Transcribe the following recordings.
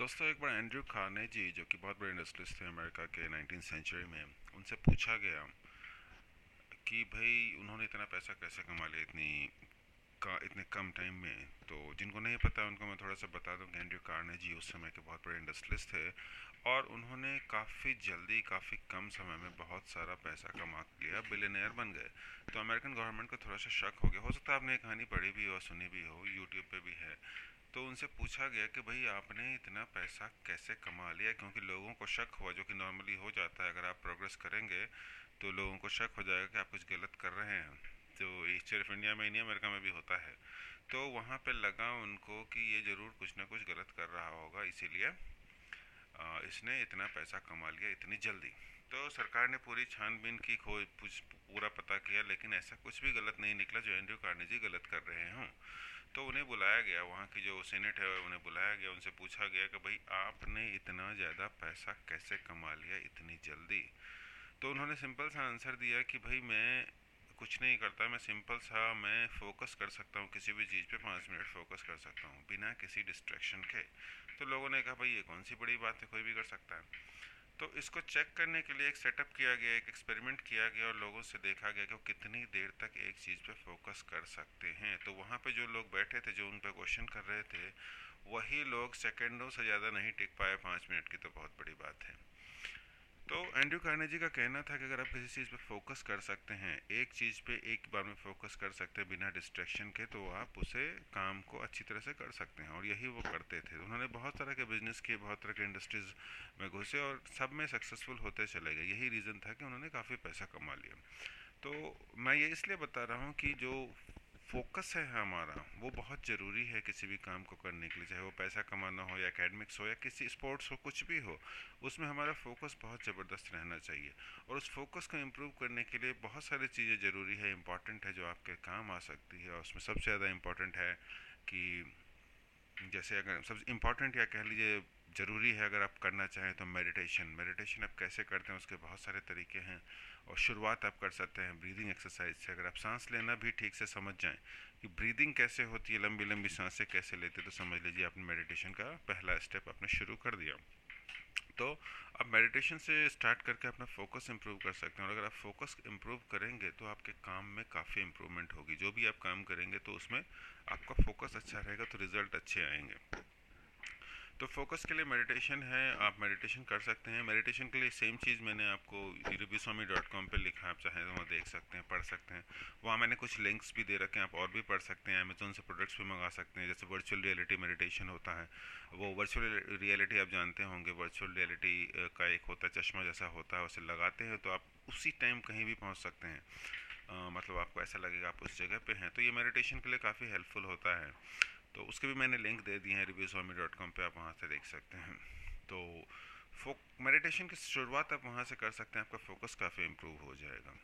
दोस्तों, एक बार Andrew Carnegie जो कि बहुत बड़े इंडस्ट्रिस्ट थे अमेरिका के नाइनटीन सेंचुरी में, उनसे पूछा गया कि भाई, उन्होंने इतना पैसा कैसे कमा लिया इतनी का, इतने कम टाइम में? तो जिनको नहीं पता, उनको मैं थोड़ा सा बता दूँ कि एंड्रयू कार्नेजी उस समय के बहुत बड़े इंडस्ट्रिस्ट थे और उन्होंने काफ़ी जल्दी, काफ़ी कम समय में बहुत सारा पैसा कमा लिया बिलेनियर बन गए। तो अमेरिकन गवर्नमेंट को थोड़ा सा शक हो गया। हो सकता है आपने कहानी पढ़ी भी हो, सुनी भी हो यूट्यूब पर भी है। तो उनसे पूछा गया कि भाई, आपने इतना पैसा कैसे कमा लिया? क्योंकि लोगों को शक हुआ, जो कि नॉर्मली हो जाता है, अगर आप प्रोग्रेस करेंगे तो लोगों को शक हो जाएगा कि आप कुछ गलत कर रहे हैं। तो सिर्फ़ इंडिया में नहीं, अमेरिका में भी होता है। तो वहाँ पे लगा उनको कि ये ज़रूर कुछ ना कुछ गलत कर रहा होगा, इसीलिए इसने इतना पैसा कमा लिया इतनी जल्दी। तो सरकार ने पूरी छानबीन की, खोज पूरा पता किया, लेकिन ऐसा कुछ भी गलत नहीं निकला, जो एंड्रू कार्नेजी गलत कर रहे हों। तो उन्हें बुलाया गया, वहाँ की जो सेनेट है, उन्हें बुलाया गया, उनसे पूछा गया कि भाई, आपने इतना ज़्यादा पैसा कैसे कमा लिया इतनी जल्दी? तो उन्होंने सिंपल सा आंसर दिया कि भाई, मैं कुछ नहीं करता, मैं सिंपल सा, मैं फोकस कर सकता हूँ, किसी भी चीज़ पे पाँच मिनट फोकस कर सकता हूँ, बिना किसी डिस्ट्रैक्शन के। तो लोगों ने कहा, भाई, ये कौन सी बड़ी बात है, कोई भी कर सकता है। तो इसको चेक करने के लिए एक सेटअप किया गया, एक एक्सपेरिमेंट किया गया और लोगों से देखा गया कि वो कितनी देर तक एक चीज़ पे फोकस कर सकते हैं। तो वहाँ पे जो लोग बैठे थे, जो उन पर क्वेश्चन कर रहे थे, वही लोग सेकेंडों से ज़्यादा नहीं टिक पाए। पाँच मिनट की तो बहुत बड़ी बात है। तो एंड्रू कार्नेजी का कहना था कि अगर आप किसी चीज़ पे फोकस कर सकते हैं, एक चीज़ पे एक बार में फोकस कर सकते हैं बिना डिस्ट्रैक्शन के तो आप उसे काम को अच्छी तरह से कर सकते हैं और यही वो करते थे। उन्होंने बहुत तरह के बिज़नेस किए, बहुत तरह के इंडस्ट्रीज़ में घुसे और सब में सक्सेसफुल होते चले गए। यही रीज़न था कि उन्होंने काफ़ी पैसा कमा लिया। तो मैं ये इसलिए बता रहा हूँ कि जो फोकस है हमारा, वो बहुत ज़रूरी है किसी भी काम को करने के लिए, चाहे वो पैसा कमाना हो या एकेडमिक्स हो या किसी स्पोर्ट्स हो, कुछ भी हो, उसमें हमारा फोकस बहुत ज़बरदस्त रहना चाहिए। और उस फोकस को इम्प्रूव करने के लिए बहुत सारी चीज़ें ज़रूरी है इंपॉर्टेंट है जो आपके काम आ सकती है। और उसमें सबसे ज़्यादा इंपॉर्टेंट है कि जैसे अगर, सबसे इंपॉर्टेंट या कह लीजिए ज़रूरी है अगर आप करना चाहें तो मेडिटेशन मेडिटेशन आप कैसे करते हैं उसके बहुत सारे तरीके हैं और शुरुआत आप कर सकते हैं ब्रीदिंग एक्सरसाइज से। अगर आप सांस लेना भी ठीक से समझ जाएँ कि ब्रीदिंग कैसे होती है, लंबी लंबी साँसें कैसे लेते हैं तो समझ लीजिए आपने मेडिटेशन का पहला स्टेप आपने शुरू कर दिया। तो आप मेडिटेशन से स्टार्ट करके अपना फोकस इंप्रूव कर सकते हैं और अगर आप फोकस इंप्रूव करेंगे तो आपके काम में काफ़ी इम्प्रूवमेंट होगी। जो भी आप काम करेंगे तो उसमें आपका फोकस अच्छा रहेगा तो रिज़ल्ट अच्छे आएँगे। तो फोकस के लिए मेडिटेशन है, आप मेडिटेशन कर सकते हैं। मेडिटेशन के लिए सेम चीज़ मैंने आपको रिव्यू स्वामी डॉट कॉम पर लिखा है, आप चाहें तो वहाँ देख सकते हैं, पढ़ सकते हैं। वहाँ मैंने कुछ लिंक्स भी दे रखे हैं, आप और भी पढ़ सकते हैं। अमेजोन से प्रोडक्ट्स भी मंगा सकते हैं, जैसे वर्चुअल रियलिटी मेडिटेशन होता है। वो वर्चुअल रियलिटी आप जानते होंगे वर्चुअल रियलिटी का एक होता है, चश्मा जैसा होता है, उसे लगाते हैं तो आप उसी टाइम कहीं भी पहुँच सकते हैं। मतलब आपको ऐसा लगेगा आप उस जगह पे हैं। तो ये मेडिटेशन के लिए काफ़ी हेल्पफुल होता है। तो उसके भी मैंने लिंक दे दिए हैं रिव्यू स्वामी डॉट कॉम पर आप वहाँ से देख सकते हैं। तो फोक मेडिटेशन की शुरुआत आप वहाँ से कर सकते हैं, आपका फोकस काफ़ी इम्प्रूव हो जाएगा।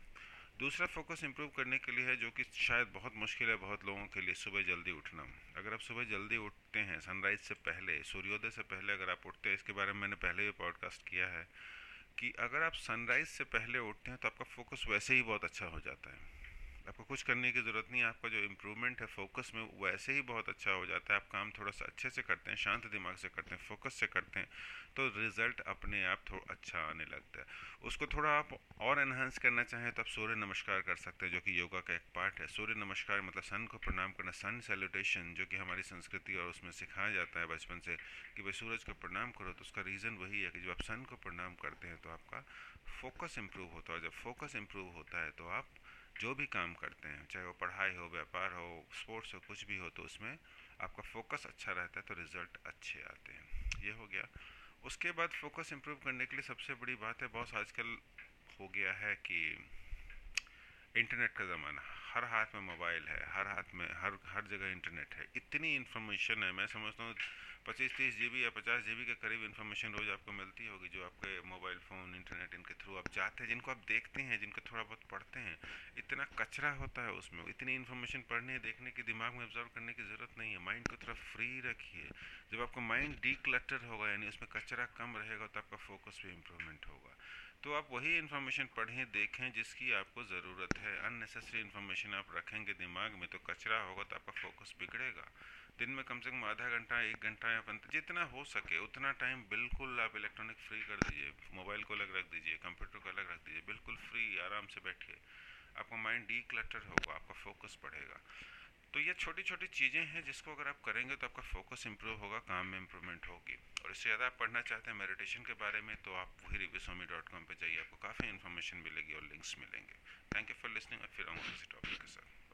दूसरा फोकस इम्प्रूव करने के लिए है, जो कि शायद बहुत मुश्किल है बहुत लोगों के लिए, सुबह जल्दी उठना। अगर आप सुबह जल्दी उठते हैं सनराइज़ से पहले, सूर्योदय से पहले अगर आप उठते हैं, इसके बारे में मैंने पहले भी पॉडकास्ट किया है, कि अगर आप सनराइज़ से पहले उठते हैं तो आपका फोकस वैसे ही बहुत अच्छा हो जाता है। आपको कुछ करने की ज़रूरत नहीं है आपका जो इम्प्रूवमेंट है फोकस में वैसे ही बहुत अच्छा हो जाता है। आप काम थोड़ा सा अच्छे से करते हैं, शांत दिमाग से करते हैं फोकस से करते हैं तो रिज़ल्ट अपने आप थोड़ा अच्छा आने लगता है। उसको थोड़ा आप और इन्हांस करना चाहें तो आप सूर्य नमस्कार कर सकते हैं, जो कि योगा का एक पार्ट है। सूर्य नमस्कार मतलब सन को प्रणाम करना सन सेल्यूटेशन जो कि हमारी संस्कृति और उसमें सिखाया जाता है बचपन से कि भाई सूरज को प्रणाम करो तो उसका रीज़न वही है कि जब आप सन को प्रणाम करते हैं तो आपका फोकस इम्प्रूव होता है। जब फोकस इम्प्रूव होता है तो आप जो भी काम करते हैं, चाहे वो पढ़ाई हो, व्यापार हो स्पोर्ट्स हो, कुछ भी हो तो उसमें आपका फोकस अच्छा रहता है तो रिज़ल्ट अच्छे आते हैं। ये हो गया। उसके बाद फोकस इम्प्रूव करने के लिए सबसे बड़ी बात है बॉस आजकल हो गया है कि इंटरनेट का ज़माना। हर हाथ में मोबाइल है, हर हाथ में, हर हर जगह इंटरनेट है। इतनी इन्फॉर्मेशन है, मैं समझता हूँ पच्चीस तीस जी या पचास जी के करीब इन्फॉर्मेशन रोज़ आपको मिलती होगी जो आपके मोबाइल फ़ोन, इंटरनेट इनके थ्रू आप जाते हैं, जिनको आप देखते हैं, जिनको थोड़ा बहुत पढ़ते हैं। इतना कचरा होता है उसमें, इतनी इन्फॉर्मेशन पढ़ने, देखने की दिमाग में ऑब्ज़र्व करने की ज़रूरत नहीं है। माइंड को थोड़ा फ्री रखिए। जब आपका माइंड डी होगा, यानी उसमें कचरा कम रहेगा तो आपका फोकस भी इम्प्रूवमेंट होगा। तो आप वही इन्फॉर्मेशन पढ़ें, देखें जिसकी आपको ज़रूरत है। अननेसेसरी इन्फॉर्मेशन आप रखेंगे दिमाग में तो कचरा होगा तो आपका फोकस बिगड़ेगा। दिन में कम से कम आधा घंटा, एक घंटा या पंद्रह, जितना हो सके, उतना टाइम बिल्कुल आप इलेक्ट्रॉनिक फ्री कर दीजिए। मोबाइल को अलग रख दीजिए कंप्यूटर को अलग रख दीजिए, बिल्कुल फ्री आराम से बैठिए। आपका माइंड डी होगा, आपका फोकस बढ़ेगा। तो ये छोटी छोटी चीज़ें हैं जिसको अगर आप करेंगे तो आपका फोकस इम्प्रूव होगा, काम में इम्प्रूवमेंट होगी। और इससे ज़्यादा आप पढ़ना चाहते हैं मेडिटेशन के बारे में तो आप वही स्वामी डॉट कॉम पर जाइए, आपको काफ़ी इन्फॉर्मेशन मिलेगी और लिंक्स मिलेंगे। थैंक यू फॉर लिसनिंग और फिर आऊँगा किसी टॉपिक के साथ।